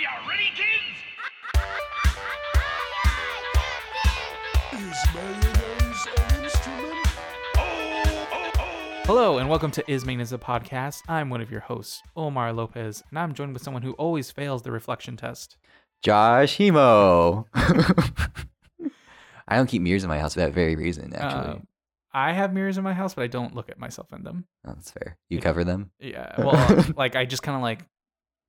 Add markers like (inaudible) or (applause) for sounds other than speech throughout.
you ready, kids? Is mayonnaise an instrument? Oh, oh, oh. Hello and welcome to Is Mayonnaise a Podcast. I'm one of your hosts, Omar Lopez, and I'm joined with someone who always fails the reflection test. Josh Hemo. (laughs) I don't keep mirrors in my house for that very reason, actually. Uh, I have mirrors in my house, but I don't look at myself in them. Oh, that's fair. You cover them? Yeah, well, (laughs) like I just kind of like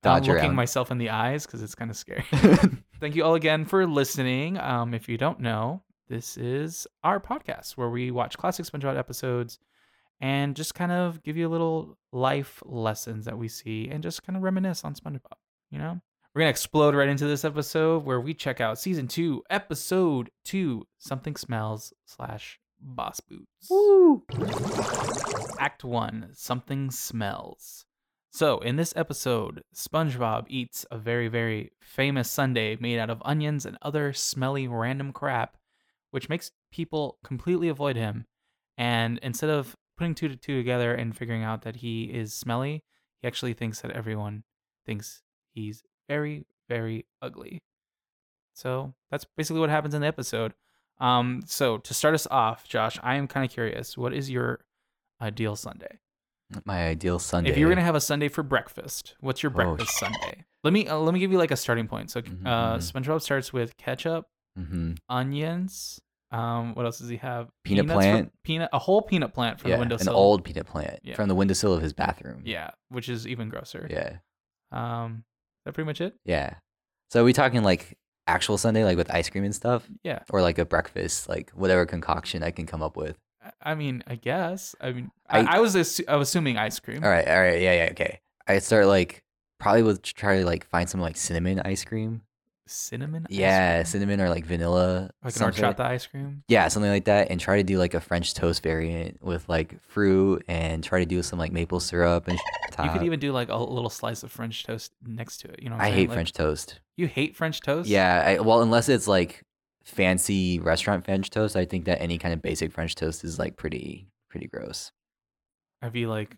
I'm looking around. myself in the eyes because it's kind of scary. (laughs) Thank you all again for listening. Um, if you don't know, this is our podcast where we watch classic SpongeBob episodes and just kind of give you a little life lessons that we see and just kind of reminisce on SpongeBob. You know, we're gonna explode right into this episode where we check out season two, episode two, something smells slash boss boots. Woo! Act one, something smells. So, in this episode, SpongeBob eats a very, very famous sundae made out of onions and other smelly random crap, which makes people completely avoid him. And instead of putting two to two together and figuring out that he is smelly, he actually thinks that everyone thinks he's very, very ugly. So, that's basically what happens in the episode. Um, so to start us off, Josh, I am kind of curious. What is your ideal sundae? My ideal sundae. If you were gonna have a sundae for breakfast, what's your Oh, breakfast sundae? Let me uh, let me give you like a starting point. So, Mhm, uh, mhm. SpongeBob starts with ketchup, hmm onions. Um, what else does he have? Peanut Peanuts plant. From, peanut, a whole peanut plant from yeah, the an windowsill. old peanut plant Yeah. from the windowsill of his bathroom. yeah, which is even grosser. Yeah. Um, is that pretty much it. Yeah. So are we talking like actual sundae, like with ice cream and stuff? Yeah. Or like a breakfast, like whatever concoction I can come up with? I- mean, I guess. I mean, I, I- I was assu- I was assuming ice cream. All right. All right. Yeah. Yeah. Okay. I start like probably would try to like find some like cinnamon ice cream. Cinnamon. ice Yeah. cream? Cinnamon or like vanilla. Like an horchata ice cream. Yeah, something like that, and try to do like a French toast variant with like fruit, and try to do some like maple syrup and. (laughs) You could even do like a little slice of French toast next to it. You know, I saying? hate Like, French toast. You hate French toast? Yeah, I, well, unless it's like fancy restaurant French toast, I think that any kind of basic French toast is like pretty pretty gross. I'd be like,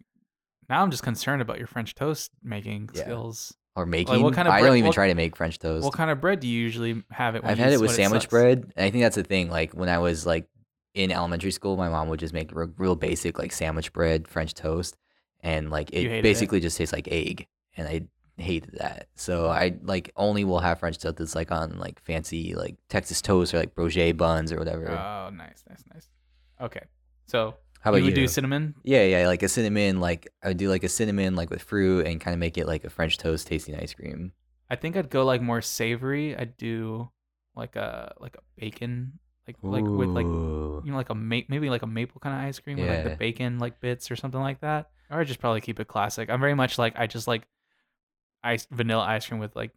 now I'm just concerned about your French toast making Yeah. skills. Or making. what kind of I don't even what- try to make French toast. What kind of bread do you usually have it? When I've had it with sandwich sucks? bread, and I think that's the thing. Like when I was like in elementary school, my mom would just make real, real basic like sandwich bread, French toast, and like it it? basically just tastes like egg, and I hated that. So I like only will have French toast that's like on like fancy like Texas toast or like brioche buns or whatever. Oh, nice, nice, nice. Okay, so How about you you? would do cinnamon? yeah, yeah, like a cinnamon, like I would do like a cinnamon like with fruit and kind of make it like a French toast tasting ice cream. I think I'd go like more savory. I'd do like a like a bacon, like like with like you know like a ma- maybe like a maple kind of ice cream with like the bacon like bits or something like that. Or I'd just probably keep it classic. I'm very much like I just like ice vanilla ice cream with like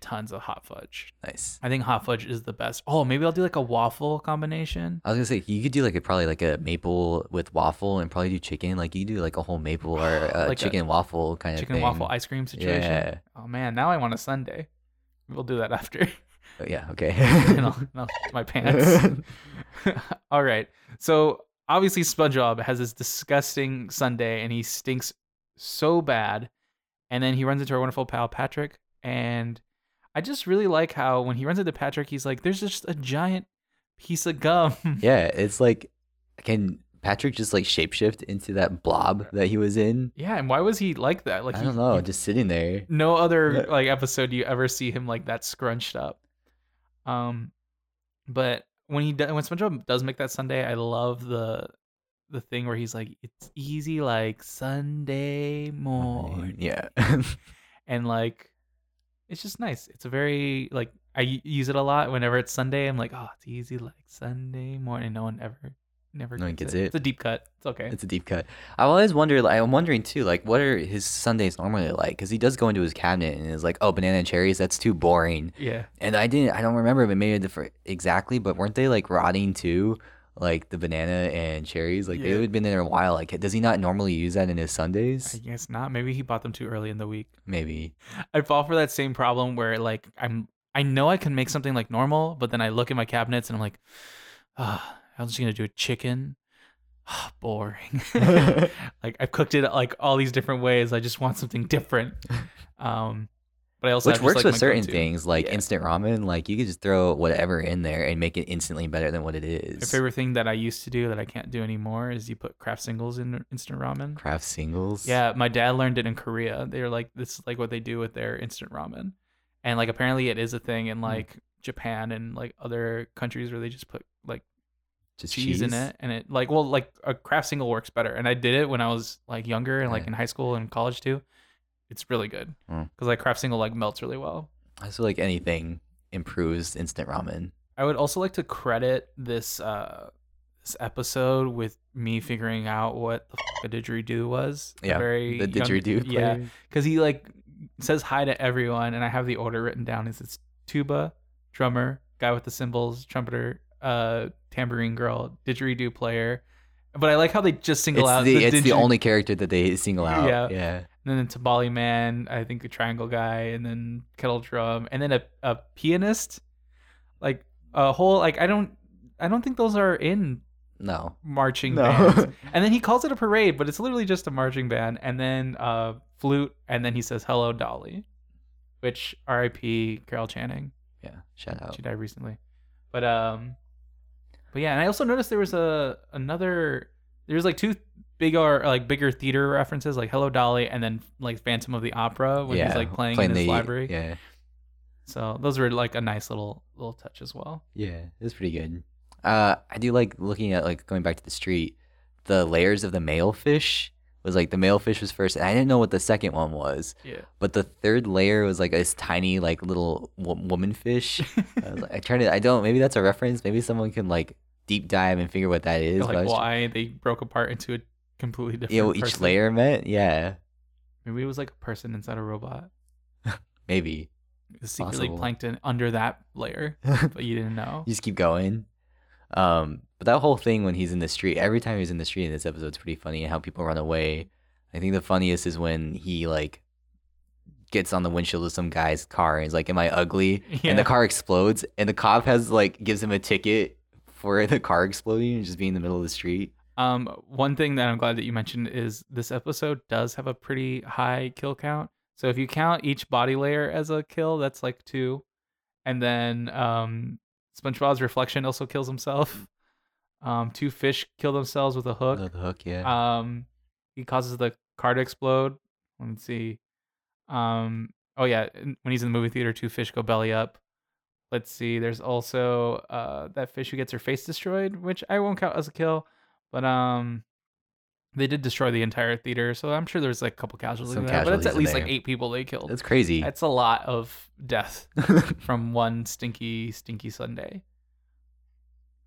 tons of hot fudge. nice. I think hot fudge is the best. Oh, maybe I'll do like a waffle combination. I was gonna say you could do like a probably like a maple with waffle and probably do chicken. Like you do like a whole maple or a (sighs) uh, Like a chicken waffle kind of Chicken waffle ice cream situation. Yeah. Oh man, now I want a sundae. We'll do that after. Oh, yeah. Okay. (laughs) and I'll, and I'll (laughs) my pants. (laughs) All right. So obviously SpongeBob has this disgusting sundae and he stinks so bad. And then he runs into our wonderful pal Patrick. And I just really like how when he runs into Patrick, he's like, there's just a giant piece of gum. (laughs) yeah, it's like can Patrick just like shapeshift into that blob that he was in? yeah, and why was he like that? Like I he- don't know, he- just sitting there. no other like episode do you ever see him like that scrunched up. Um, but when he does, when SpongeBob does make that sundae, I love the the thing where he's like, "It's easy like Sunday morning," Yeah. (laughs) and like, it's just nice. It's a very like I use it a lot whenever it's Sunday. I'm like, "Oh, it's easy like Sunday morning." No one ever, never No one gets it. It's a deep cut. It's okay. it's a deep cut. I always wonder. Like, I'm wondering too. Like, what are his sundaes normally like? Because he does go into his cabinet and is like, "Oh, banana and cherries. That's too boring." yeah. And I didn't. I don't remember if it made a difference exactly, but weren't they like rotting too? Like the banana and cherries, like Yeah. they had been there a while. Like, does he not normally use that in his sundaes? I guess not. Maybe he bought them too early in the week. Maybe. I fall for that same problem where like I'm I know I can make something like normal, but then I look at my cabinets and I'm like, ah, I'm just gonna do a chicken. Boring. (laughs) (laughs) like I've cooked it like all these different ways. I just want something different. (laughs) Um, but I also Which have just, works like, with certain go-to. things, like Yeah. instant ramen. Like you could just throw whatever in there and make it instantly better than what it is. Your favorite thing that I used to do that I can't do anymore is you put Kraft Singles in instant ramen. Kraft Singles. Yeah, my dad learned it in Korea. They're like this is like what they do with their instant ramen. And like apparently it is a thing Hmm. in like Japan and like other countries where they just put like just cheese, in it and it like well like a craft single works better. And I did it when I was like younger and like Yeah. in high school and college too. It's really good. Hmm. Cuz like Kraft Single like melts really well. I feel like anything improves instant ramen. I would also like to credit this uh this episode with me figuring out what the f- a didgeridoo was. Yeah, very the young- didgeridoo. (laughs) Yeah, because he like says hi to everyone, and I have the order written down. Is it's tuba, drummer, guy with the cymbals, trumpeter, uh, tambourine girl, didgeridoo player. But I like how they just single It's out the, the, it's the only character that they single out. Yeah. Yeah. and then the Tabali man, I think a triangle guy, and then kettle drum, and then a, a pianist, like a whole like I don't I don't think those are in No. marching No. bands. (laughs) And then he calls it a parade, but it's literally just a marching band. And then uh, flute, and then he says "Hello, Dolly," which R.I.P. Carol Channing. Yeah. Shout out. She died recently, but um, but yeah. And I also noticed there was a another. There was like two bigger like bigger theater references, like "Hello, Dolly," and then like Phantom of the Opera when yeah. he's like playing, in his the, library. Yeah. So those were like a nice little little touch as well. Yeah. It's pretty good. Uh, I do like looking at like going back to the street. The layers of the male fish was like the male fish was first. And I didn't know what the second one was, Yeah. but the third layer was like this tiny like little wo- woman fish. (laughs) I, was like, I tried to. I don't. Maybe that's a reference. Maybe someone can like deep dive and figure what that is. like why they broke apart into a completely different. yeah, what each person. layer meant. Yeah, Maybe it was like a person inside a robot. (laughs) maybe. Secretly Possible. plankton under that layer, (laughs) but you didn't know. you just keep going. Um, but that whole thing when he's in the street, every time he's in the street in this episode, it's pretty funny and how people run away. I think the funniest is when he like gets on the windshield of some guy's car and he's like, "Am I ugly?" And the car explodes, and the cop has like gives him a ticket for (laughs) the car exploding and just being in the middle of the street. Um, one thing that I'm glad that you mentioned is this episode does have a pretty high kill count. So if you count each body layer as a kill, that's like two, and then um, SpongeBob's reflection also kills himself. Um, two fish kill themselves with a hook. The, the hook, yeah. Um, he causes the car to explode. Let me see. Um, oh yeah, when he's in the movie theater, two fish go belly up. Let's see. There's also uh that fish who gets her face destroyed, which I won't count as a kill, but um, they did destroy the entire theater, so I'm sure there's like a couple casualties. Some in there, but it's at least like eight people they killed. That's crazy. That's a lot of death (laughs) from one stinky, stinky sundae.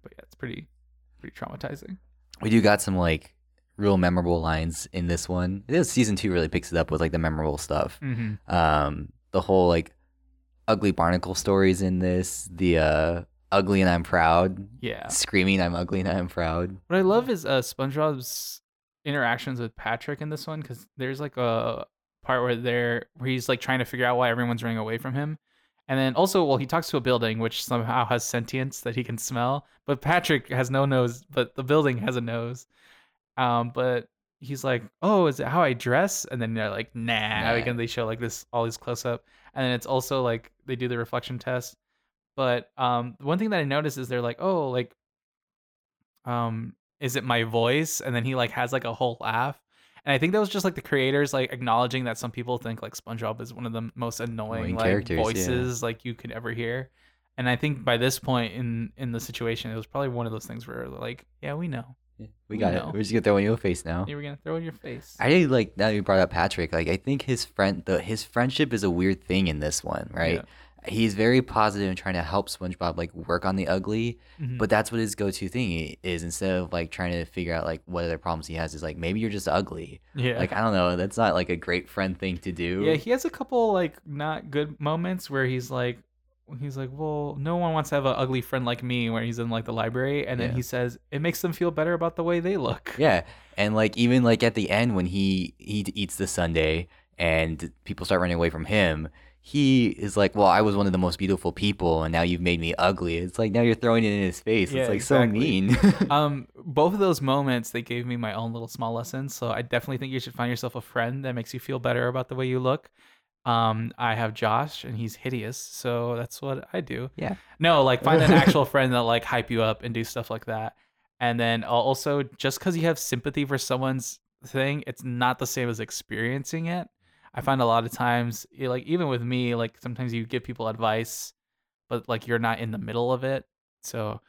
But yeah, it's pretty, pretty traumatizing. we do got some like real memorable lines in this one. This season two really picks it up with like the memorable stuff. Mm-hmm. Um, the whole like ugly barnacle stories in this. The uh, ugly and I'm proud. Yeah. Screaming I'm ugly and I'm proud. What I love is uh, SpongeBob's interactions with Patrick in this one because there's like a part where they're where he's like trying to figure out why everyone's running away from him, and then also well he talks to a building which somehow has sentience that he can smell, but Patrick has no nose, but the building has a nose. Um, but he's like, oh, is it how I dress? And then they're like, nah. Nah. Again, they show like this all these close up, and then it's also like they do the reflection test. But um, one thing that I noticed is they're like, oh, like um is it my voice and then he like has like a whole laugh and i think that was just like the creators like acknowledging that some people think like spongebob is one of the most annoying Annoying like characters, yeah. voices like you could ever hear and i think by this point in in the situation it was probably one of those things where like yeah we know We We got it. We're just gonna throw in your face now. you were gonna throw in your face I really like now you brought up Patrick. Like I think his friend, the his friendship is a weird thing in this one, right? He's very positive and trying to help SpongeBob like work on the ugly, Mhm. but that's what his go-to thing is. Instead of like trying to figure out like what other problems he has, is like maybe you're just ugly. yeah Like I don't know. That's not like a great friend thing to do. yeah he has a couple like not good moments where he's like he's like well no one wants to have an ugly friend like me where he's in like the library and then Yeah. he says it makes them feel better about the way they look (laughs) Yeah, and like even like at the end when he he eats the sundae and people start running away from him, he is like, "Well, I was one of the most beautiful people, and now you've made me ugly." It's like now you're throwing it in his face. Yeah, it's like so mean. (laughs) (laughs) um both of those moments they gave me my own little small lessons so i definitely think you should find yourself a friend that makes you feel better about the way you look Um, I have Josh, and he's hideous, so that's what I do. Yeah. No, like find an actual (laughs) friend that like hype you up and do stuff like that. And then also, just because you have sympathy for someone's thing, it's not the same as experiencing it. I find a lot of times, like even with me, like sometimes you give people advice, but like you're not in the middle of it. So,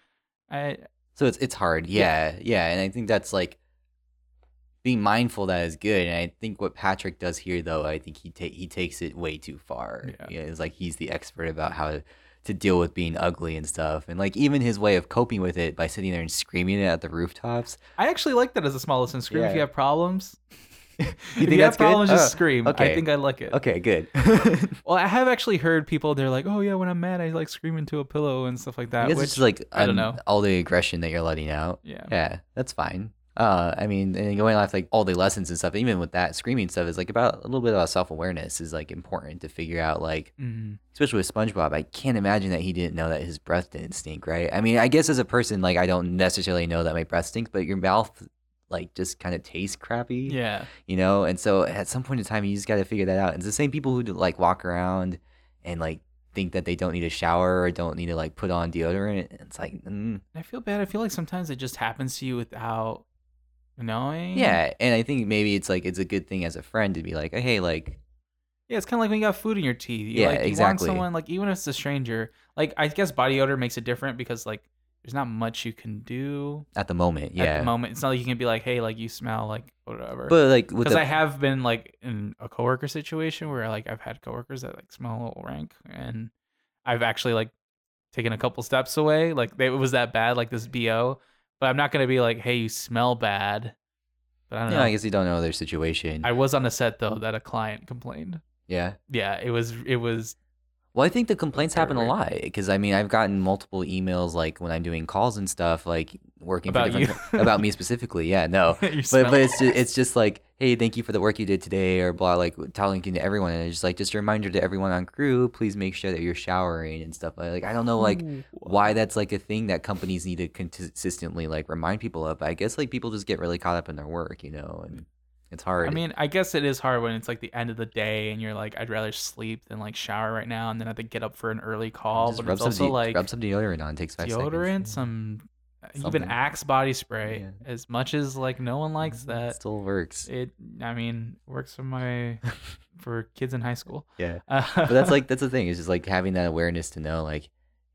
I So it's it's hard. Yeah, yeah, and I think that's like being mindful that is good. And I think what Patrick does here, though, I think he ta- he takes it way too far. Yeah. it's like he's the expert about how to, to deal with being ugly and stuff, and like even his way of coping with it by sitting there and screaming it at the rooftops. I actually like that as a small listen. Scream if you have problems. (laughs) You if think you that's have problems, good? just Oh, scream. I think I like it. Okay, good. (laughs) Well, I have actually heard people. They're like, "Oh yeah, when I'm mad, I like scream into a pillow and stuff like that." which it's like I don't know. all the aggression that you're letting out. Yeah. Yeah, that's fine. Uh, I mean, and going off like all the lessons and stuff, even with that screaming stuff is like about a little bit about self awareness is like important to figure out. Like, Mhm. especially with SpongeBob, I can't imagine that he didn't know that his breath didn't stink, right? I mean, I guess as a person, like I don't necessarily know that my breath stinks, but your mouth like just kind of tastes crappy, Yeah. you know. And so at some point in time, you just got to figure that out. It's the same people who like walk around and like think that they don't need a shower or don't need to like put on deodorant. It's like, mm, I feel bad. I feel like sometimes it just happens to you without knowing. Yeah, and I think maybe it's like it's a good thing as a friend to be like, hey, like, Yeah, it's kind of like when you got food in your teeth. You, Yeah, like, you exactly. Want someone like even if it's a stranger. Like I guess body odor makes it different because like there's not much you can do at the moment, yeah. at the moment. It's not like you can be like, hey, like you smell like whatever. But like because the, I have been like in a coworker situation where like I've had coworkers that like smell a little rank, and I've actually like taken a couple steps away. Like they, it was that bad, like this bo. But I'm not gonna be like, hey, you smell bad. But I don't yeah, know. I guess you don't know their situation. I was on a set though that a client complained. yeah. Yeah, it was it was Well, I think the complaints happen a lot because I mean I've gotten multiple emails like when I'm doing calls and stuff like working About for you. different about me specifically. Yeah, no, (laughs) but but it's just, it's just like hey, thank you for the work you did today or blah like telling to everyone and it's just like just a reminder to everyone on crew, please make sure that you're showering and stuff like like I don't know like why that's like a thing that companies need to consistently like remind people of. I guess like people just get really caught up in their work, you know, and it's hard. I mean, I guess it is hard when it's like the end of the day and you're like, I'd rather sleep than like shower right now, and then have to get up for an early call. just But it's also de- like rub some deodorant on. Takes five deodorant, seconds. some even Axe body spray. Yeah. As much as like no one likes It that, still works. it I mean works for my (laughs) for kids in high school. yeah, Uh, but that's (laughs) like that's the thing. It's just like having that awareness to know like.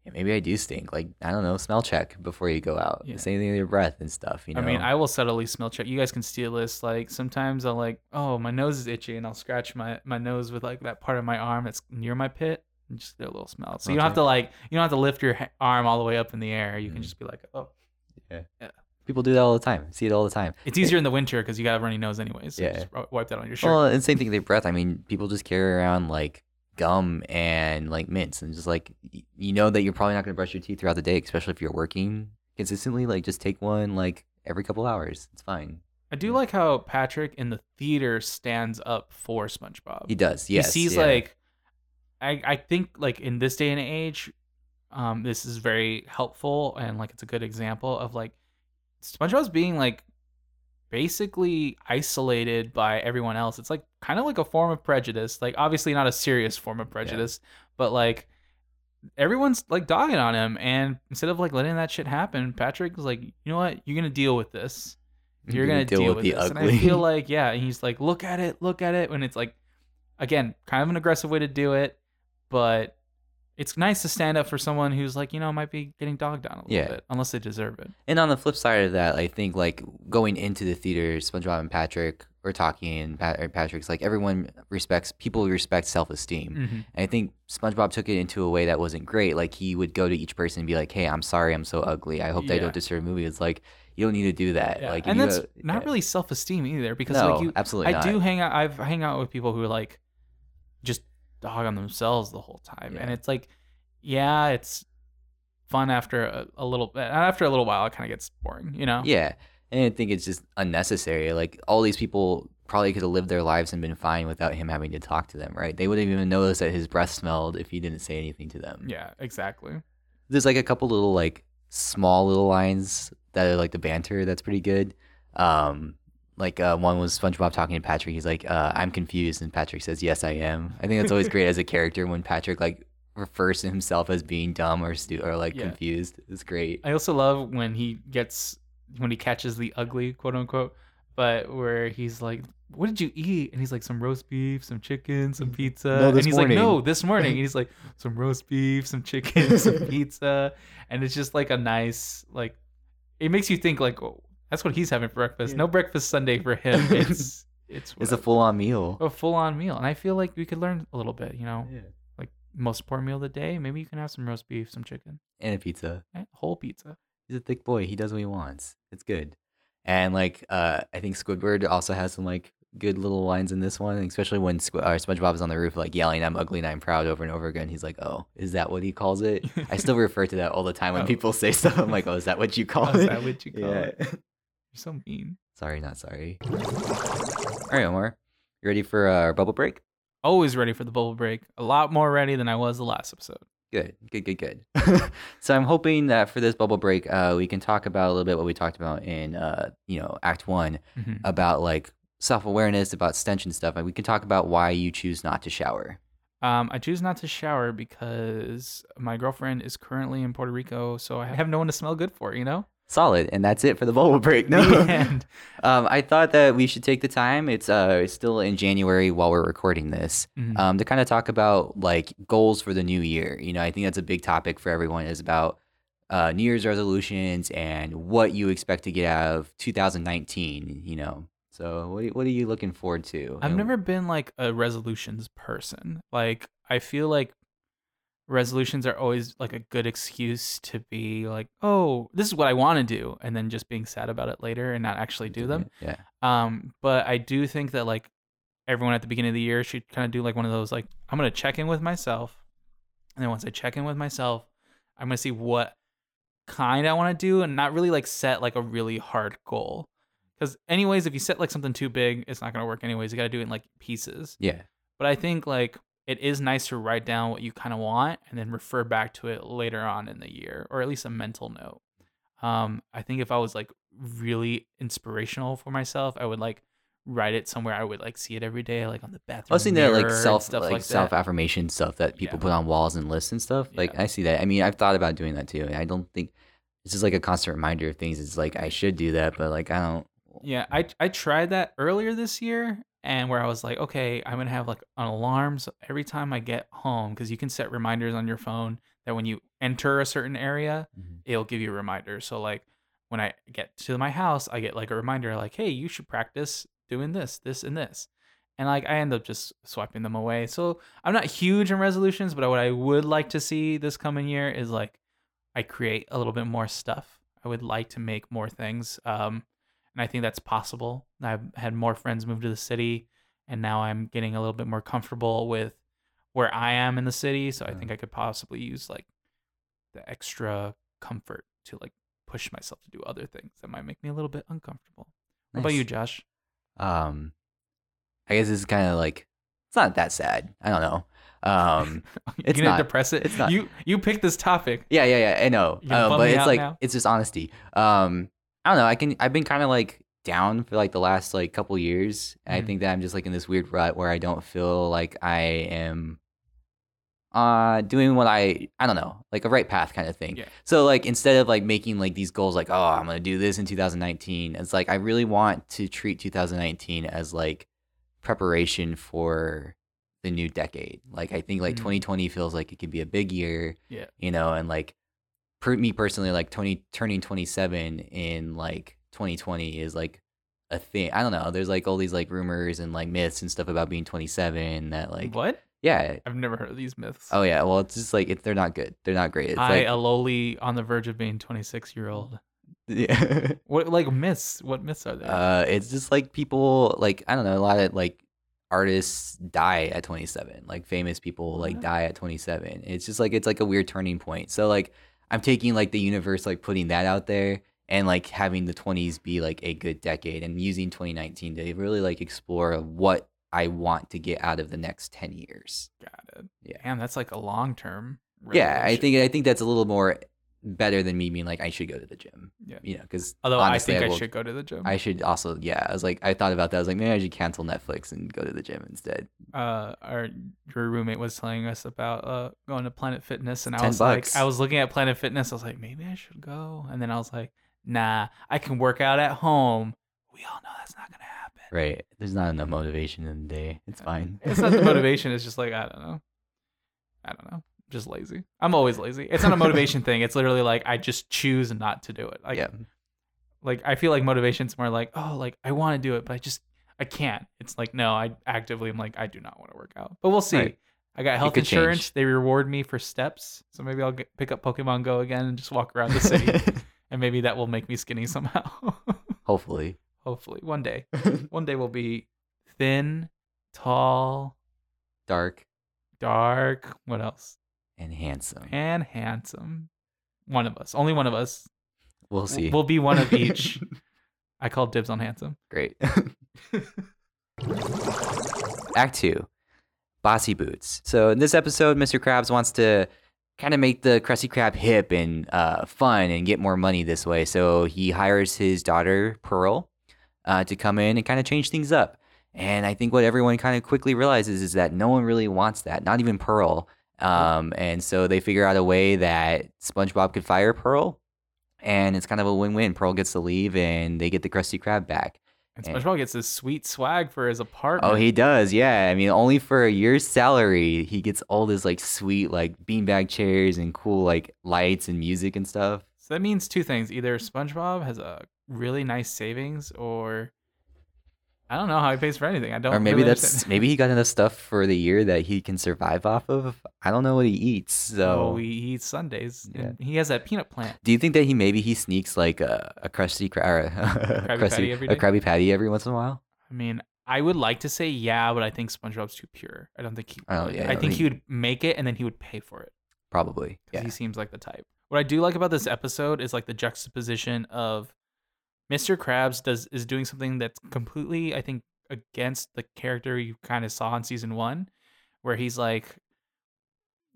Yeah, Maybe I do stink. Like I don't know, smell check before you go out. Yeah. Same thing with your breath and stuff. You know. I mean, I will subtly smell check. You guys can steal this. Like sometimes I'll like, oh, my nose is itchy, and I'll scratch my my nose with like that part of my arm that's near my pit, and just get a little smell. So you don't have to like, you don't have to lift your arm all the way up in the air. You can Mm. just be like, oh, yeah. yeah. people do that all the time. See it all the time. it's easier in the winter because you got a runny nose anyways. So Yeah. just wi- wipe that on your shirt. Well, and same thing with their breath. I mean, people just carry around like gum and like mints, and just like you know that you're probably not gonna brush your teeth throughout the day, especially if you're working consistently. Like, just take one like every couple hours. It's fine. I do like how Patrick in the theater stands up for SpongeBob. He does. Yes. he sees yeah. like I I think like in this day and age, um, this is very helpful and like it's a good example of like SpongeBob's being like basically isolated by everyone else. It's like kind of like a form of prejudice. Like obviously not a serious form of prejudice, but like everyone's like dogging on him and instead of like letting that shit happen, Patrick was like, "You know what? You're going to deal with this." you're gonna deal, with, the this. ugly. And I feel (laughs) like, yeah, and he's like, look at it, look at it, When it's like, again, kind of an aggressive way to do it, but it's nice to stand up for someone who's like, you know, might be getting dogged on a little Yeah. bit, unless they deserve it. And on the flip side of that, I think like going into the theater, SpongeBob and Patrick were talking, and Pat- Patrick's like everyone respects people respect self esteem. Mm-hmm. And I think SpongeBob took it into a way that wasn't great. Like he would go to each person and be like, "Hey, I'm sorry, I'm so ugly. I hope they don't deserve a movie." It's like you don't need to do that. Yeah. Like, and that's go- not yeah. really self esteem either, because no, like you, absolutely I not. do hang out. I've hang out with people who are like, dog on themselves the whole time, and it's like, yeah, it's fun after a, a little bit. After a little while, it kind of gets boring, you know? Yeah, and I think it's just unnecessary. Like all these people probably could have lived their lives and been fine without him having to talk to them, right? They wouldn't even notice that his breath smelled if he didn't say anything to them. Yeah, exactly. There's like a couple little like small little lines that are like the banter that's pretty good. Um like uh, one was SpongeBob talking to Patrick. He's like, uh, "I'm confused," and Patrick says, "Yes, I am." I think that's always great as a character when Patrick like refers to himself as being dumb or stu- or like Yeah. confused. It's great. I also love when he gets when he catches the ugly quote unquote, but where he's like, "What did you eat?" And he's like, "Some roast beef, some chicken, some pizza." No, and this he's like, "No, this morning." And he's like, "Some roast beef, some chicken, some (laughs) pizza," and it's just like a nice like. It makes you think like, oh, that's what he's having for breakfast. Yeah. No breakfast sundae for him. (laughs) It's it's It's a full on meal. a full on meal, and I feel like we could learn a little bit. You know, like most important meal of the day. Maybe you can have some roast beef, some chicken, And a pizza. eh, whole pizza. He's a thick boy. He does what he wants. It's good. And like uh I think Squidward also has some like good little lines in this one, especially when Squ- uh, SpongeBob is on the roof like yelling "I'm ugly and I'm proud" over and over again. He's like, "Oh, is that what he calls it?" I still (laughs) refer to that all the time when Oh. people say stuff. I'm like, "Oh, is that what you (laughs) call Oh, is that what you call yeah. it? You're so mean. sorry, not sorry. All right, Omar, you ready for our bubble break? Always ready for the bubble break. A lot more ready than I was the last episode. Good, good, good, good. (laughs) so I'm hoping that for this bubble break, uh, we can talk about a little bit what we talked about in, uh, you know, Act One Mhm. about like self awareness, about stench and stuff. And we can talk about why you choose not to shower. Um, I choose not to shower because my girlfriend is currently in Puerto Rico, so I have no one to smell good for. You know. Solid, and that's it for the bubble break. (laughs) No, end. (laughs) um, I thought that we should take the time. It's uh, still in January while we're recording this. Mhm. um, to kind of talk about like goals for the new year. You know, I think that's a big topic for everyone is about uh, New Year's resolutions and what you expect to get out of 2019. You know, so what are, what are you looking forward to? I've And- never been like a resolutions person. Like I feel like resolutions are always like a good excuse to be like, "Oh, this is what I want to do," and then just being sad about it later and not actually do them. Yeah, Um, but I do think that like everyone at the beginning of the year should kind of do like one of those like I'm gonna check in with myself, and then once I check in with myself, I'm gonna see what kind I want to do, and not really like set like a really hard goal. Because anyways, if you set like something too big, it's not gonna work anyways. You gotta do it in like pieces. yeah, But I think like it is nice to write down what you kind of want and then refer back to it later on in the year, or at least a mental note. Um, I think if I was like really inspirational for myself, I would like write it somewhere. I would like see it every day, like on the bathroom. I was thinking that like self stuff like, like, self that. affirmation stuff that people Yeah. put on walls and lists and stuff. Like Yeah. I see that. I mean, I've thought about doing that too. I don't think it's just like a constant reminder of things. It's like I should do that, but like I don't. Yeah, I I tried that earlier this year, and where I was like, okay, I'm gonna have like an alarm so every time I get home because you can set reminders on your phone that when you enter a certain area, Mhm. it'll give you a reminder. So like when I get to my house, I get like a reminder like, hey, you should practice doing this, this, and this. And like I end up just swiping them away. So I'm not huge in resolutions, but what I would like to see this coming year is like I create a little bit more stuff. I would like to make more things. Um, and I think that's possible. I've had more friends move to the city, and now I'm getting a little bit more comfortable with where I am in the city. So I think I could possibly use like the extra comfort to like push myself to do other things that might make me a little bit uncomfortable. What about you, Josh? Um, I guess it's kind of like it's not that sad. I don't know. Um, (laughs) It's not. depress it? It's not. You you picked this topic. yeah, yeah, yeah. I know, uh, but it's like now? it's just honesty. Um, I don't know. I can. I've been kind of like down for like the last like couple years. Mhm. I think that I'm just like in this weird rut where I don't feel like I am uh doing what I I don't know like a right path kind of thing. Yeah. So like instead of like making like these goals like oh I'm gonna do this in 2019, it's like I really want to treat 2019 as like preparation for the new decade. Like I think like Mm. 2020 feels like it could be a big year. Yeah. You know, and like me personally, like 20 turning 27 in like 2020 is like a thing. I don't know. There's like all these like rumors and like myths and stuff about being 27 that like what? yeah. I've never heard of these myths. Oh yeah. Well, it's just like it, they're not good. They're not great. It's I, like a lowly on the verge of being 26 year old. yeah. (laughs) What like myths? What myths are there? uh, it's just like people like I don't know. A lot of like artists die at 27. Like famous people like What? die at 27. It's just like it's like a weird turning point. So like I'm taking like the universe like putting that out there and like having the 20s be like a good decade and using 2019 to really like explore what I want to get out of the next 10 years. Got it. Yeah. Damn, that's like a long term. Yeah, I think I think that's a little more better than me being like I should go to the gym. Yeah. You know, because Although honestly, I think I, will- should go to the gym. I should also yeah. I was like I thought about that. I was like maybe I should cancel Netflix and go to the gym instead. uh, our your roommate was telling us about uh going to Planet Fitness, and I was bucks. like, I was looking at Planet Fitness. I was like, maybe I should go, and then I was like, nah, I can work out at home. We all know that's not gonna happen. Right. There's not enough motivation in the day. It's fine. It's not the (laughs) motivation. It's just like I don't know. I don't know. Just lazy. I'm always lazy. It's not a motivation thing. It's literally like I just choose not to do it. Like, yeah. like I feel like motivation's more like, oh, like I want to do it, but I just I can't. It's like no, I actively am like I do not want to work out. But we'll see. Right. I got health insurance. change. They reward me for steps, so maybe I'll get, pick up Pokemon Go again and just walk around the city, (laughs) and maybe that will make me skinny somehow. (laughs) Hopefully. Hopefully, one day, (laughs) one day we'll be thin, tall, Dark dark. What else? And handsome. And handsome. One of us. Only one of us. We'll see. We'll be one of each. (laughs) I call dibs on handsome. Great. (laughs) Act two, Bossy Boots. So in this episode, Mr. Krabs wants to kind of make the Krusty Krab hip and uh, fun and get more money this way. So he hires his daughter Pearl uh, to come in and kind of change things up. And I think what everyone kind of quickly realizes is that no one really wants that, not even Pearl. Um, and so they figure out a way that SpongeBob could fire Pearl, and it's kind of a win-win. Pearl gets to leave, and they get the Krusty Krab back. And And- SpongeBob gets this sweet swag for his apartment. Oh, he does. Yeah. I mean, only for a year's salary, he gets all this like sweet like beanbag chairs and cool like lights and music and stuff. So that means two things. Either SpongeBob has a really nice savings, or I don't know how he pays for anything. I don't. Know. Or maybe really that's understand. maybe he got enough stuff for the year that he can survive off of. I don't know what he eats. (laughs) So, Oh, he eats sundaes. Yeah. he has that peanut plant. do you think that he maybe he sneaks like a, a crusty or (laughs) a, Krabby crusty Patty every a? Krabby Patty every once in a while? I mean, I would like to say yeah, but I think SpongeBob's too pure. I don't think he. Oh, yeah, I I think think- he would make it and then he would pay for it Probably. Yeah. he seems like the type. What I do like about this episode is like the juxtaposition of Mr. Krabs does is doing something that's completely, I think, against the character you kind of saw in season one, where he's like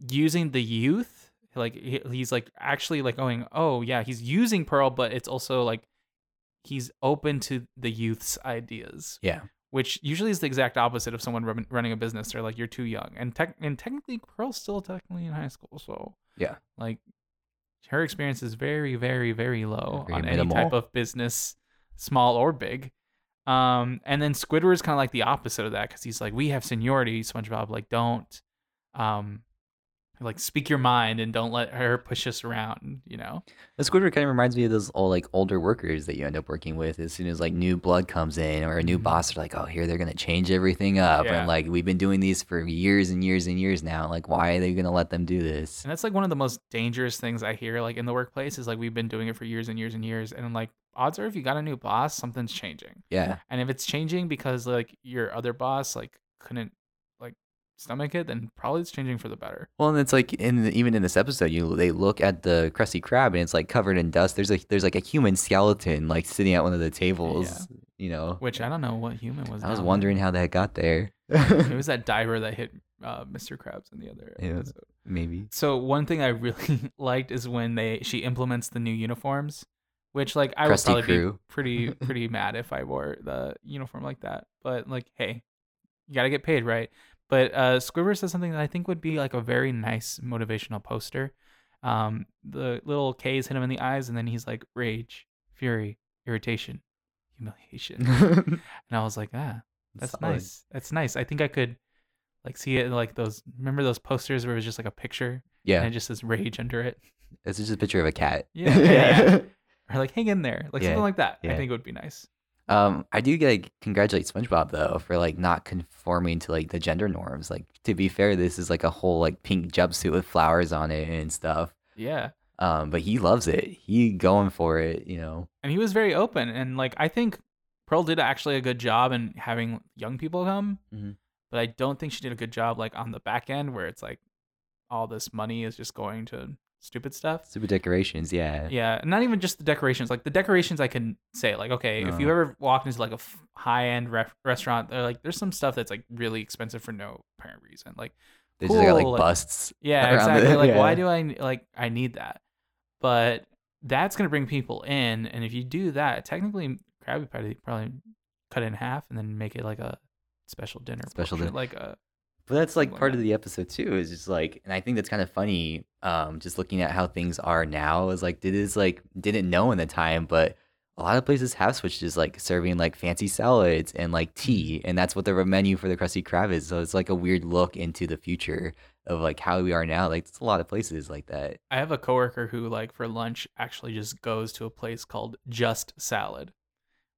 using the youth, like he- he's like actually like going, oh yeah, he's using Pearl, but it's also like he's open to the youth's ideas Yeah. which usually is the exact opposite of someone run, running a business. They're like, you're too young, and tech and technically, Pearl's still technically in high school, so Yeah. like her experience is very, very, very low Very on any type of business, small or big. Um, and then Squidward is kind of like the opposite of that because he's like, we have seniority, SpongeBob. Like, don't, um, like speak your mind and don't let her push us around. You know. The Squidward kind of reminds me of those old like older workers that you end up working with as soon as like new blood comes in or a new Mhm. boss. They're like, oh, here they're gonna change everything up, Yeah. and like we've been doing these for years and years and years now. Like, why are they gonna let them do this? And that's like one of the most dangerous things I hear like in the workplace is like we've been doing it for years and years and years. And like, odds are if you got a new boss, something's changing. Yeah, And if it's changing because like your other boss like couldn't stomach it, then probably it's changing for the better. well, and it's like in the, even in this episode, you they look at the Krusty Krab and it's like covered in dust. There's like there's like a human skeleton like sitting at one of the tables. You know, Which I don't know what human was. I was wondering how that got there. there. It was (laughs) that diver that hit uh, Mr. Krabs in the other Yeah. episode. Maybe. So one thing I really (laughs) liked is when they she implements the new uniforms, which like I would probably Crew. be pretty (laughs) pretty mad if I wore the uniform like that. But like, hey, you gotta get paid, right? But uh, says something that I think would be like a very nice motivational poster. Um, the little K's hit him in the eyes, and then he's like rage, fury, irritation, humiliation, (laughs) and I was like, ah, that's Solid. nice. That's nice. I think I could like see it like those. Remember those posters where it was just like a picture Yeah, and it just says rage under it, it's just a picture of a cat. Yeah, yeah, yeah. (laughs) or like hang in there, like Yeah, something like that. I think it would be nice. Um, I do like congratulate SpongeBob though for like not conforming to like the gender norms. Like to be fair, this is like a whole like pink jumpsuit with flowers on it and stuff. Yeah, Um, but he loves it. He going for it. You know. and he was very open, and like I think Pearl did actually a good job in having young people come, Mhm. but I don't think she did a good job like on the back end where it's like all this money is just going to stupid stuff. Super decorations. Yeah. Yeah, not even just the decorations. Like the decorations, I can say like, okay, if you No. ever walked into like a f- high-end ref- restaurant, they're like, there's some stuff that's like really expensive for no apparent reason. Like, They just got like cool, like- busts. yeah, exactly. it, Like, why do I like I need that? but that's gonna bring people in, and if you do that, technically Krabby Patty probably cut it in half and then make it like a special dinner. Special dinner. like a But that's like part of the episode too. Is just like, and I think that's kind of funny. Um, just looking at how things are now is like, did is like didn't know in the time, but a lot of places have switched to like serving like fancy salads and like Mm-hmm. tea, and that's what the menu for the Krusty Krab is. So it's like a weird look into the future of like how we are now. Like, it's a lot of places like that. I have a coworker who like for lunch actually just goes to a place called Just Salad,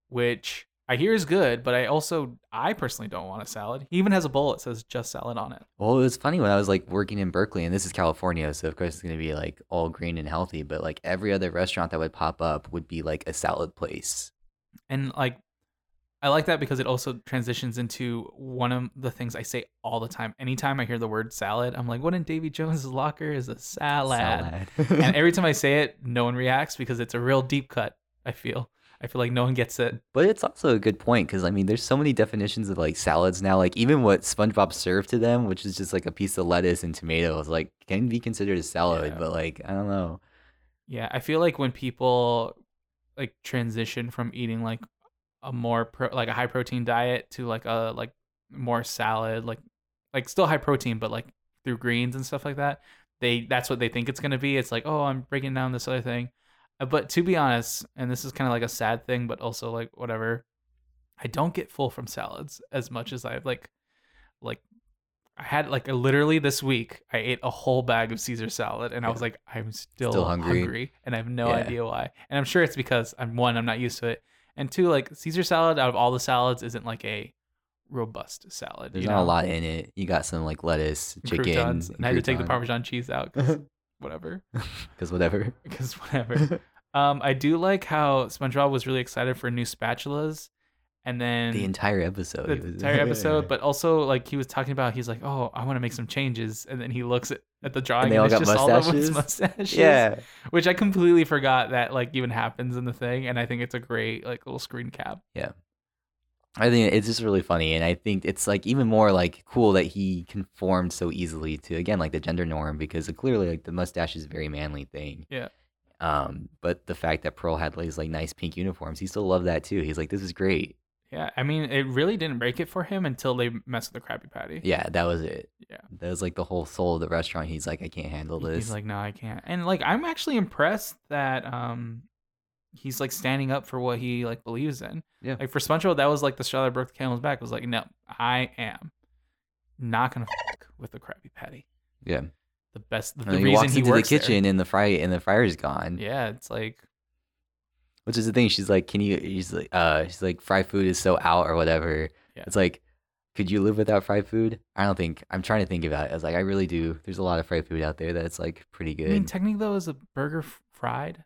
which I hear is good, but I also I personally don't want a salad. He even has a bowl that says Just Salad on it. Well, it was funny when I was like working in Berkeley, and this is California, so of course it's gonna be like all green and healthy. But like every other restaurant that would pop up would be like a salad place. And like I like that because it also transitions into one of the things I say all the time. Anytime I hear the word salad, I'm like, what in Davy Jones' locker is a salad? Salad. and every (laughs) time I say it, no one reacts because it's a real deep cut, I feel. I feel like no one gets it. But it's also a good point because I mean, there's so many definitions of like salads now. Like even what SpongeBob served to them, which is just like a piece of lettuce and tomatoes, like can be considered a salad. Yeah. But like I don't know. Yeah, I feel like when people like transition from eating like a more pro- like a high protein diet to like a like more salad, like like still high protein, but like through greens and stuff like that, they that's what they think it's gonna be. It's like, oh, I'm breaking down this other thing. Uh, But to be honest, and this is kind of like a sad thing, but also like whatever, I don't get full from salads as much as I've like like I had like a, literally this week I ate a whole bag of Caesar salad and I was like I'm still, Still hungry. hungry. and I have no Yeah. idea why. And I'm sure it's because I'm one I'm not used to it and two like Caesar salad out of all the salads isn't like a robust salad. There's you not know? a lot in it. You got some like lettuce, And chicken, croutons, and I had to take the Parmesan cheese out 'cause (laughs) whatever (laughs) because whatever. (laughs) because whatever. Um, I do like how SpongeBob was really excited for new spatulas, and then the entire episode. the was- entire (laughs) episode, but also like he was talking about, he's like, "Oh, I want to make some changes," and then he looks at, at the drawing, they and, all it's got just all of his mustaches? mustaches. yeah. which I completely forgot that like even happens in the thing, and I think it's a great like little screen cap. Yeah. I think it's just really funny, and I think it's like even more like cool that he conformed so easily to again like the gender norm because clearly like the mustache is a very manly thing. Yeah. Um, but the fact that Pearl had these like nice pink uniforms, he still loved that too. He's like, this is great. Yeah, I mean, it really didn't break it for him until they messed with the Krabby Patty. Yeah, that was it. Yeah. that was like the whole soul of the restaurant. He's like, I can't handle this. He's like, no, I can't. And like, I'm actually impressed that um, he's like standing up for what he like believes in. Yeah. Like for SpongeBob, that was like the straw that broke the camel's back. Was like, no, I am not gonna fuck with the Krabby Patty. yeah. The best. The, then he reason walks he into the works there. kitchen and the fry and the fryer's gone. Yeah, it's like Which is the thing. She's like, can you? He's like, uh, she's like, fried food is so out or whatever. Yeah. It's like, could you live without fried food? I don't think. I'm trying to think about it. I was like, I really do. There's a lot of fried food out there that's like pretty good. I mean, technically though, is a burger f- fried?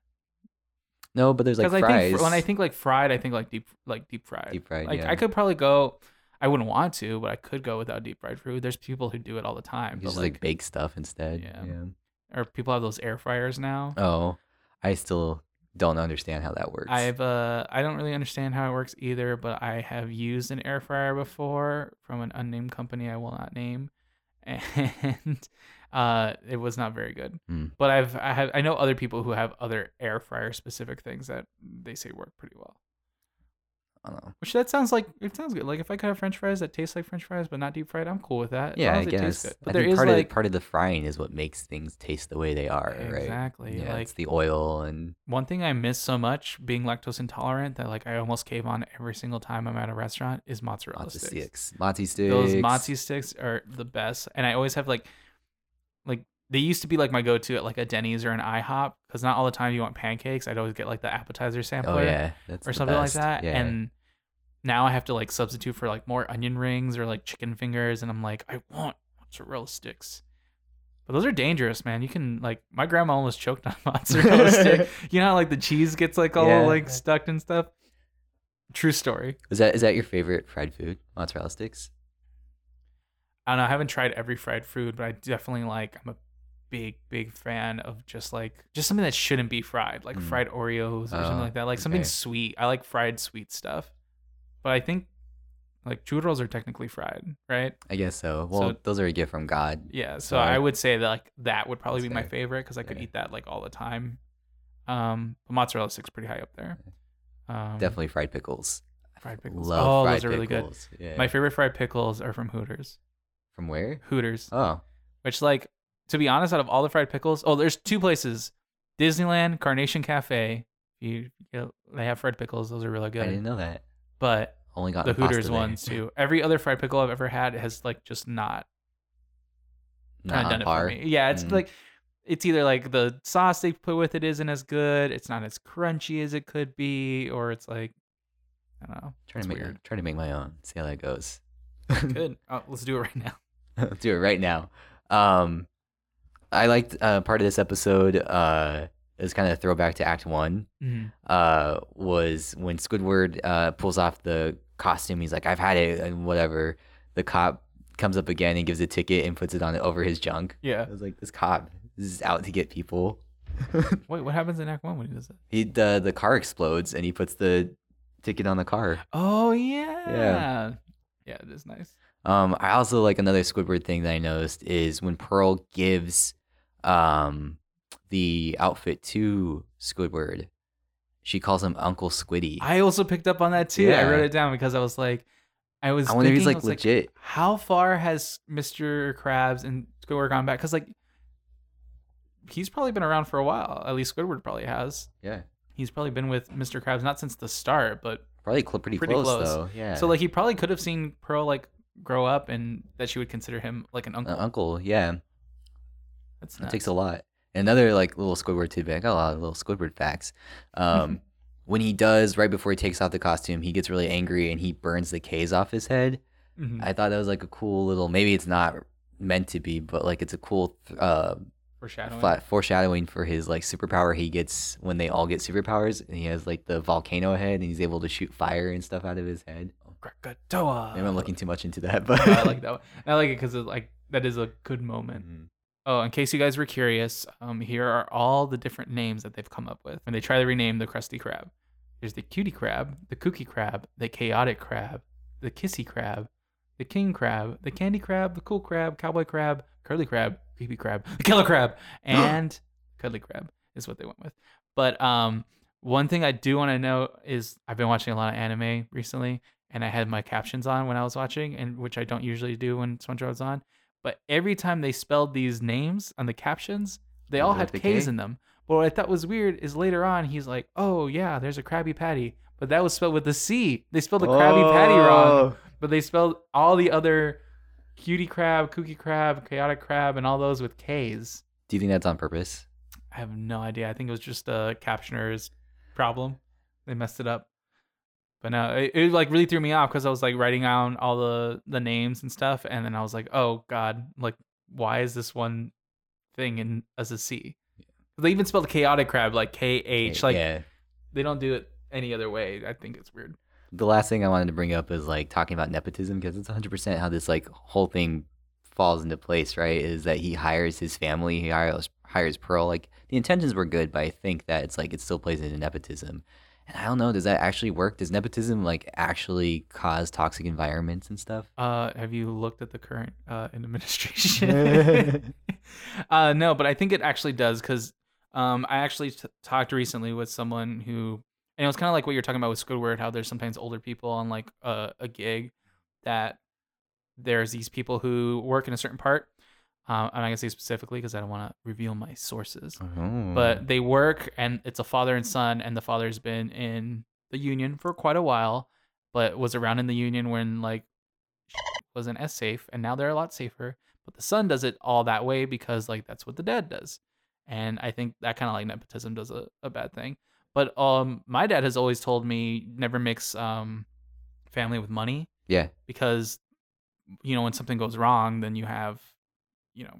no, but there's like Because I fries. think when I think like fried, I think like deep like deep fried. Deep fried, Like yeah. I could probably go. I wouldn't want to, but I could go without deep fried food. There's people who do it all the time. you just like, like bake stuff instead. Yeah. yeah. or people have those air fryers now. Oh, I still don't understand how that works. I've uh I don't really understand how it works either, but I have used an air fryer before from an unnamed company I will not name, (laughs) and uh it was not very good. Hmm. But I've I have I know other people who have other air fryer specific things that they say work pretty well. I don't know. Which that sounds like it sounds good. Like if I could have French fries that taste like French fries but not deep fried, I'm cool with that. as Yeah, I as it tastes guess. But I there think is part like of part of the frying is what makes things taste the way they are, right? exactly Yeah, like it's the oil and One thing I miss so much being lactose intolerant that like I almost cave on every single time I'm at a restaurant is mozzarella sticks. sticks. Mozzie sticks. Those mozzie sticks are the best, and I always have like, like they used to be like my go-to at like a Denny's or an IHOP because not all the time you want pancakes. I'd always get like the appetizer oh, sampler Oh yeah, or something like that, Yeah. and now I have to like substitute for like more onion rings or like chicken fingers, and I'm like I want mozzarella sticks. But those are dangerous, man. You can like my grandma almost choked on (laughs) mozzarella stick. (laughs) You know how like the cheese gets like all Yeah. like stuck and stuff. True story. is that is that your favorite fried food? Mozzarella sticks. I don't know. I haven't tried every fried food, but I definitely like. I'm a big, big fan of just like just something that shouldn't be fried, like Mm. fried Oreos or something Oh, like that. Like something sweet. I like fried sweet stuff, but I think like churros are technically fried, right? I guess so. Well, So- those are a gift from God. Yeah. So So I would say that like that would probably be my favorite because I could Yeah. eat that like all the time. Um, but mozzarella sticks pretty high up there. Um, Definitely fried pickles. fried pickles. Love oh, those are really good. Yeah. My favorite fried pickles are from Hooters. From where? Hooters, Oh, which like to be honest, out of all the fried pickles, oh, there's two places: Disneyland, Carnation Cafe. You, you know, they have fried pickles; those are really good. I didn't know that. But Only got the Hooters ones too. Every other fried pickle I've ever had has like just not kind Not of done par. it for me. Yeah, it's Mm. like it's either like the sauce they put with it isn't as good, it's not as crunchy as it could be, or it's like I don't know. Trying to make weird. trying to make my own. See how that goes. (laughs) Good. Oh, let's do it right now. Let's do it right now. Um, I liked uh, part of this episode. Uh, is kind of a throwback to Act One. Mhm. Uh, was when Squidward uh pulls off the costume. He's like, "I've had it," and whatever. The cop comes up again and gives a ticket and puts it on over his junk. Yeah. I was like, "This cop is out to get people." (laughs) Wait, what happens in Act One when he does that? he the the car explodes and he puts the ticket on the car. Oh yeah. Yeah, it is nice. Um, I also like another Squidward thing that I noticed is when Pearl gives um the outfit to Squidward, she calls him Uncle Squiddy. I, I also picked up on that too. I wrote it down because I was like, I was. wonder if he's thinking, I like legit. how far has Mr. Krabs and Squidward gone back? Because like, he's probably been around for a while. At least Squidward probably has. yeah, He's probably been with Mr. Krabs not since the start, but probably cl- pretty, Pretty close, close. though. Yeah. so like he probably could have seen Pearl like grow up and that she would consider him like an Uh, uncle. uncle, yeah, That's it nuts. takes a lot. Another like little Squidward tidbit. I got a lot of little Squidward facts. Um, (laughs) when he does right before he takes off the costume, he gets really angry and he burns the K's off his head. Mhm. I thought that was like a cool little. Maybe it's not meant to be, but like it's a cool uh, Foreshadowing. flat foreshadowing for his like superpower he gets when they all get superpowers and he has like the volcano head and he's able to shoot fire and stuff out of his head. Krakatoa. Maybe I'm looking too much into that, but Yeah, I like that one. I like it because like that is a good moment. Mhm. Oh, in case you guys were curious, um, here are all the different names that they've come up with when they try to rename the Krusty Krab. There's the Cutie Crab, the Cookie Crab, the Chaotic Crab, the Kissy Crab, the King Crab, the Candy Crab, the Cool Crab, Cowboy Crab, Curly Crab, Creepy Crab, the Killer Crab, (gasps) and Cuddly Crab is what they went with. But um, one thing I do want to know is I've been watching a lot of anime recently, and I had my captions on when I was watching, and which I don't usually do when SpongeBob's on. But every time they spelled these names on the captions, they all had the K's K? in them. But what I thought was weird is later on he's like, "Oh yeah, there's a Krabby Patty," but that was spelled with a C. They spelled the Krabby Patty wrong, Oh. but they spelled all the other Cutie Crab, Cookie Crab, Chaotic Crab, and all those with K's. Do you think that's on purpose? I have no idea. I think it was just a captioner's problem. They messed it up. But no, it, it like really threw me off because I was like writing down all the the names and stuff, and then I was like, oh god, like why is this one thing in as a C? They even spelled chaotic crab like K H. Like yeah. they don't do it any other way. I think it's weird. The last thing I wanted to bring up is like talking about nepotism because it's 100% how this like whole thing falls into place, right? Is that he hires his family, he hires hires Pearl. Like the intentions were good, but I think that it's like it still plays into nepotism. And I don't know, does that actually work? Does nepotism like actually cause toxic environments and stuff? Uh, have you looked at the current uh, (laughs) administration? (laughs) uh, no, but I think it actually does because um, I actually t- talked recently with someone who, and it was kind of like what you're talking about with Squidward, how there's sometimes older people on like a, a gig that there's these people who work in a certain part. Um, I'm not gonna say specifically because I don't want to reveal my sources. Oh. but they work and it's a father and son and the father's been in the union for quite a while but was around in the union when like wasn't as safe and now they're a lot safer. But the son does it all that way because like that's what the dad does. And i think that kind of like nepotism does a, a bad thing. But um my dad has always told me never mix um family with money. Yeah, because you know when something goes wrong then you have you know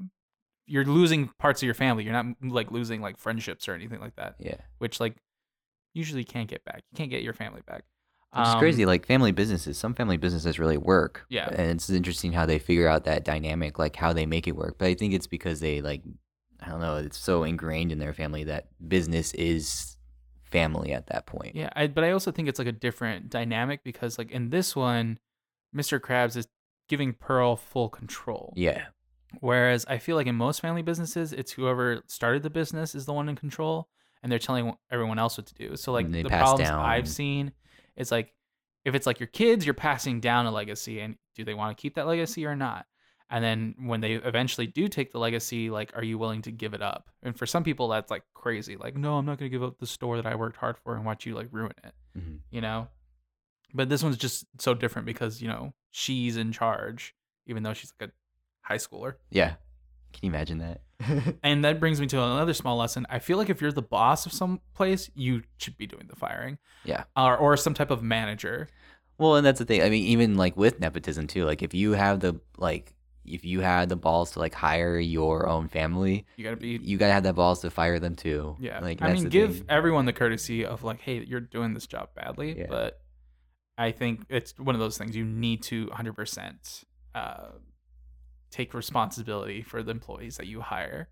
you're losing parts of your family you're not like losing like friendships or anything like that yeah. which like usually can't get back you can't get your family back It's Um, crazy. Like family businesses, some family businesses really work. Yeah. And it's interesting how they figure out that dynamic, like how they make it work. But I think it's because they like, I don't know, it's so ingrained in their family that business is family at that point. yeah I, but i also think it's like a different dynamic because like in this one mr krabs is giving pearl full control Yeah. Whereas I feel like in most family businesses, it's whoever started the business is the one in control, and they're telling everyone else what to do. So like the problems down. I've seen is like if it's like your kids, you're passing down a legacy, and do they want to keep that legacy or not? And then when they eventually do take the legacy, like, are you willing to give it up? And for some people, that's like crazy. Like, no, I'm not going to give up the store that I worked hard for and watch you like ruin it, Mhm. you know? But this one's just so different because, you know, she's in charge, even though she's like a high schooler. Yeah. Can you imagine that? (laughs) And that brings me to another small lesson. I feel like if you're the boss of some place, you should be doing the firing. Yeah. Or, or some type of manager. Well, and that's the thing. I mean, even like with nepotism too. Like if you have the like, if you had the balls to like hire your own family, You got to be you gotta have that balls to fire them too. Yeah, Like I mean, give thing. everyone the courtesy of like, hey, you're doing this job badly, Yeah. but I think it's one of those things you need to 100% uh, take responsibility for the employees that you hire,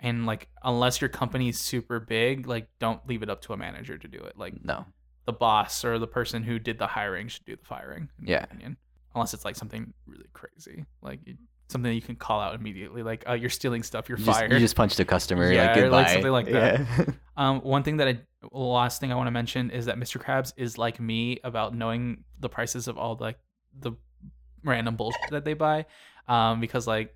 and like, unless your company's super big, like, don't leave it up to a manager to do it. Like, no. the boss or the person who did the hiring should do the firing. Yeah. opinion. unless it's like something really crazy, like something you can call out immediately, like, uh, you're stealing stuff, you're You just, fired. you just punched a customer. Yeah, like goodbye. like, something like that. Yeah. (laughs) Um, one thing that I last thing I want to mention is that Mr. Krabs is like me about knowing the prices of all like the random bullshit that they buy. Um, because like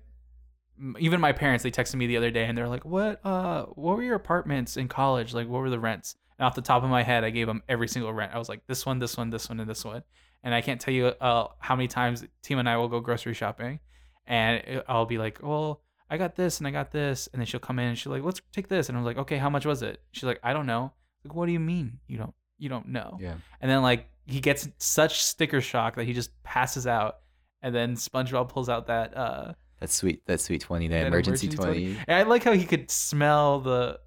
even my parents, they texted me the other day and they're like, "What? Uh, what were your apartments in college? Like, what were the rents?" And off the top of my head, I gave them every single rent. I was like, "This one, this one, this one, and this one." And I can't tell you uh how many times Team and I will go grocery shopping, and I'll be like, "Well." I got this and I got this, and then she'll come in and she's like, "Let's take this," and I'm like, "Okay, how much was it?" She's like, "I don't know." Like, what do you mean you don't you don't know? yeah. And then like he gets such sticker shock that he just passes out, and then SpongeBob pulls out that uh. That's sweet. That's sweet twenty. That, that emergency, twenty. And I like how he could smell the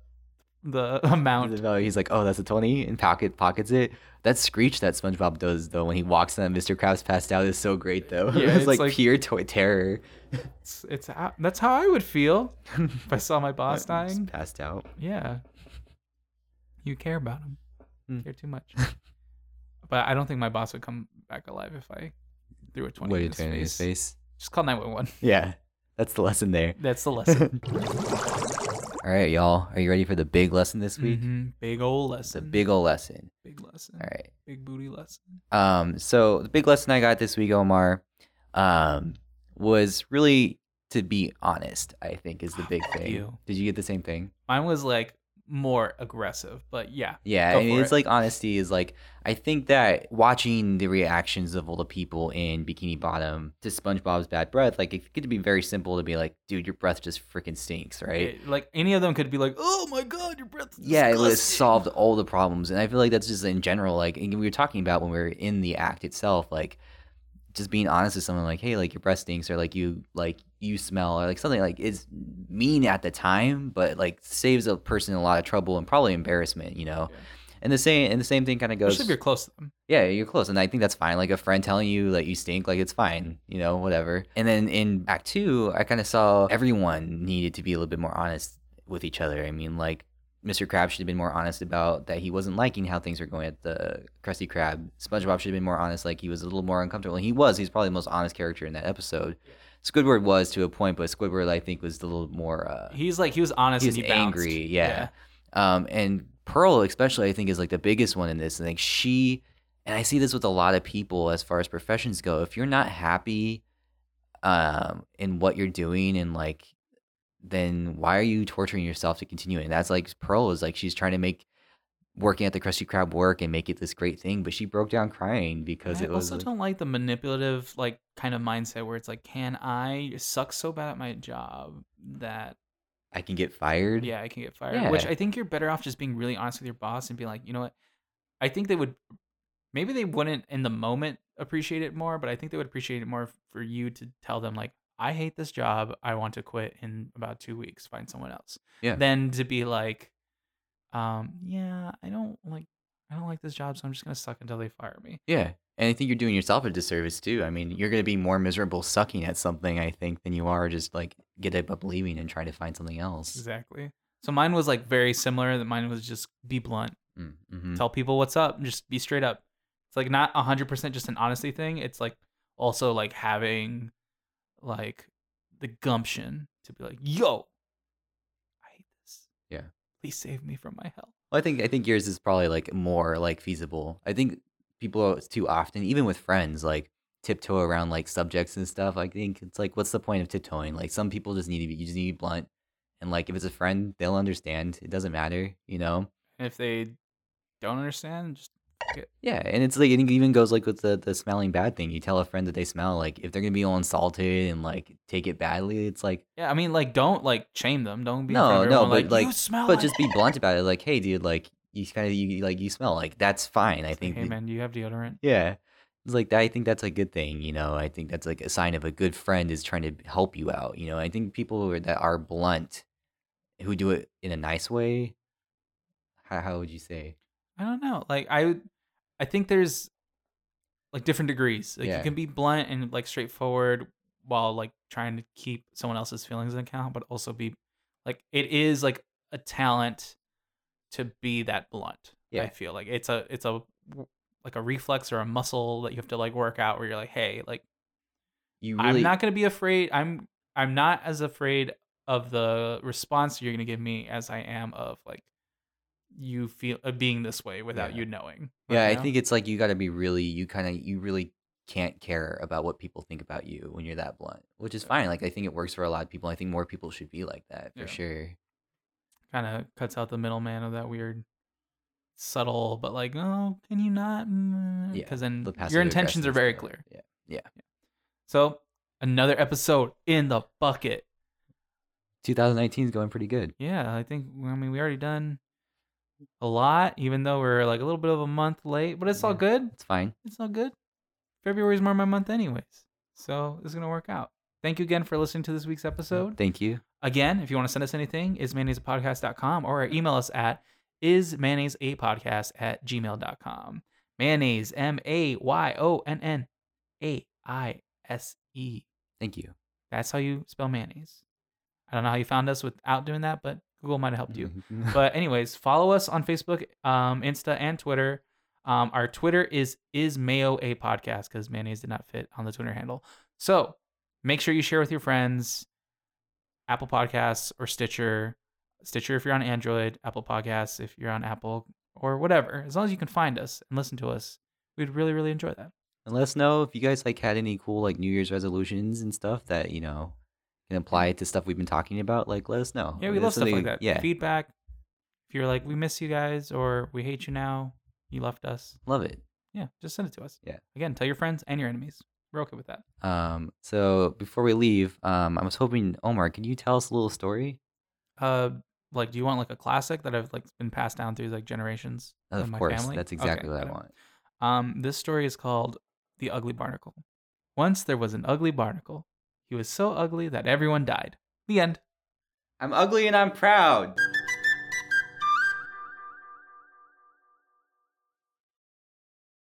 the (laughs) amount. The value, He's like, oh, that's a twenty, and pocket pockets it. That screech that SpongeBob does though when he walks in, Mr. Krabs passed out is so great though. Yeah, (laughs) it's, it's like, like- pure toy terror. It's, it's that's how I would feel if I saw my (laughs) boss dying. passed out. Yeah, you care about him. Hmm. Care too much. but I don't think my boss would come back alive if I threw a twenty What in his in his face. Just call nine one one. Yeah, that's the lesson there. That's the (laughs) lesson. All right, y'all. Are you ready for the big lesson this week? Mhm. Big old lesson. big old lesson. big lesson. All right. Big booty lesson. Um, so the big lesson I got this week, Omar, um, was really to be honest. I think is the big thing. you. Did you get the same thing? Mine was like more aggressive, but yeah. Yeah, I mean, it's it. like honesty is like I think that watching the reactions of all the people in Bikini Bottom to SpongeBob's bad breath, like it could be very simple to be like, dude, your breath just freaking stinks, right? It- like any of them could be like, "Oh my god, your breath." Yeah, it would solved all the problems. And I feel like that's just in general, like we were talking about when we were in the act itself, like just being honest with someone like, hey, like your breath stinks or like you like you smell or like something like it's mean at the time, but like saves a person a lot of trouble and probably embarrassment, you know. Yeah. And the same and the same thing kind of goes Especially if you're close to them. yeah, you're close, and I think that's fine. Like a friend telling you that you stink, like it's fine, you know, whatever. And then in Act Two, I kind of saw everyone needed to be a little bit more honest with each other. I mean, like Mr. Krabs should have been more honest about that he wasn't liking how things were going at the Krusty Krab. SpongeBob should have been more honest, like he was a little more uncomfortable. And he was. He's probably the most honest character in that episode. Squidward was to a point, but Squidward I think was a little more. Uh, He's like he was honest he and was he bounced. angry, yeah. um, and Pearl, especially, I think, is like the biggest one in this. Like she, and I see this with a lot of people as far as professions go. If you're not happy, um, in what you're doing, and like, then why are you torturing yourself to continue? And that's like Pearl is like she's trying to make working at the Krusty Krab work and make it this great thing, but she broke down crying because I it was. I also like- don't like the manipulative like kind of mindset where it's like, can I suck so bad at my job that I can get fired. yeah, I can get fired. Which I think you're better off just being really honest with your boss and being like, you know what? I think they would maybe they wouldn't in the moment appreciate it more, but I think they would appreciate it more for you to tell them like, I hate this job. I want to quit in about two weeks. Find someone else. Yeah. Than to be like, um, yeah, I don't like I don't like this job, so I'm just gonna suck until they fire me. Yeah. And I think you're doing yourself a disservice too. I mean, you're to be more miserable sucking at something, I think, than you are just like get up leaving and trying to find something else. Exactly. So mine was like very similar. That mine was just be blunt, Mm, mhm. tell people what's up, just be straight up. It's like not hundred percent just an honesty thing. It's like also like having like the gumption to be like, yo, I hate this. Yeah. Please save me from my hell. Well, I think I think yours is probably like more like feasible. I think people too often, even with friends, like tiptoe around like subjects and stuff. I think it's like, what's the point of tiptoeing? Like some people just need to be, you just need to be blunt, and like if it's a friend, they'll understand. It doesn't matter, you know. And if they don't understand, just. Yeah, and it's like it even goes like with the the smelling bad thing. You tell a friend that they smell, like if they're gonna be all insulted and like take it badly, it's like yeah. I mean, like, don't like shame them. Don't be no, no, but like, like, you smell. but just be (laughs) blunt about it. Like, hey, dude, like you kind of you like you smell like that's fine. I think hey man, do you have deodorant? Yeah. It's like that. I think that's a good thing, you know. I think that's like a sign of a good friend is trying to help you out. You know, I think people who are, that are blunt, who do it in a nice way. How, how would you say? I don't know. Like I, I think there's like different degrees. Like Yeah. you can be blunt and like straightforward while like trying to keep someone else's feelings in account, but also be like it is like a talent to be that blunt. Yeah. I feel like it's a it's a like a reflex or a muscle that you have to like work out where you're like, hey, like You really I'm not gonna be afraid. I'm I'm not as afraid of the response you're gonna give me as I am of like you feel uh, being this way without Yeah. you knowing. Yeah, I think it's like you got to be really. You kind of you really can't care about what people think about you when you're that blunt, which is fine. Like I think it works for a lot of people. I think more people should be like that for Yeah. sure. kind of cuts out the middleman of that weird subtle but like oh can you not Yeah, because then The your intentions are very clear Yeah. Yeah. So another episode in the bucket 2019 is going pretty good. yeah i think i mean we already done a lot even though we're like a little bit of a month late but it's all good It's fine. it's all good February is more my month anyways so it's gonna work out thank you again for listening to this week's episode Thank you. Again, if you want to send us anything, is mayonnaisepodcast.com or email us at is mayonnaise a podcast at gmail.com. Mayonnaise, M A Y O N N A I S E. Thank you. That's how you spell mayonnaise. I don't know how you found us without doing that, but Google might have helped you. Mhm. (laughs) but anyways, follow us on Facebook, um, Insta, and Twitter. Um, our Twitter is is Mayo a podcast because mayonnaise did not fit on the Twitter handle. So make sure you share with your friends. Apple Podcasts or Stitcher. Stitcher if you're on Android, Apple Podcasts if you're on Apple or whatever. As long as you can find us and listen to us, we'd really really enjoy that. And let us know if you guys like had any cool like New Year's resolutions and stuff that you know can apply it to stuff we've been talking about. Like, let us know. Yeah, we love stuff like that. Yeah, Feedback. If you're like, we miss you guys or we hate you now, you left us. love it. Yeah, just send it to us. Yeah. Again, tell your friends and your enemies. We're okay with that. Um, so before we leave, um, I was hoping Omar, could you tell us a little story? Uh, like, do you want like a classic that I've like been passed down through like generations Of course, family? that's Okay, exactly what I want. Um, this story is called The Ugly Barnacle. Once there was an ugly barnacle. He was so ugly that everyone died. The end. I'm ugly and I'm proud.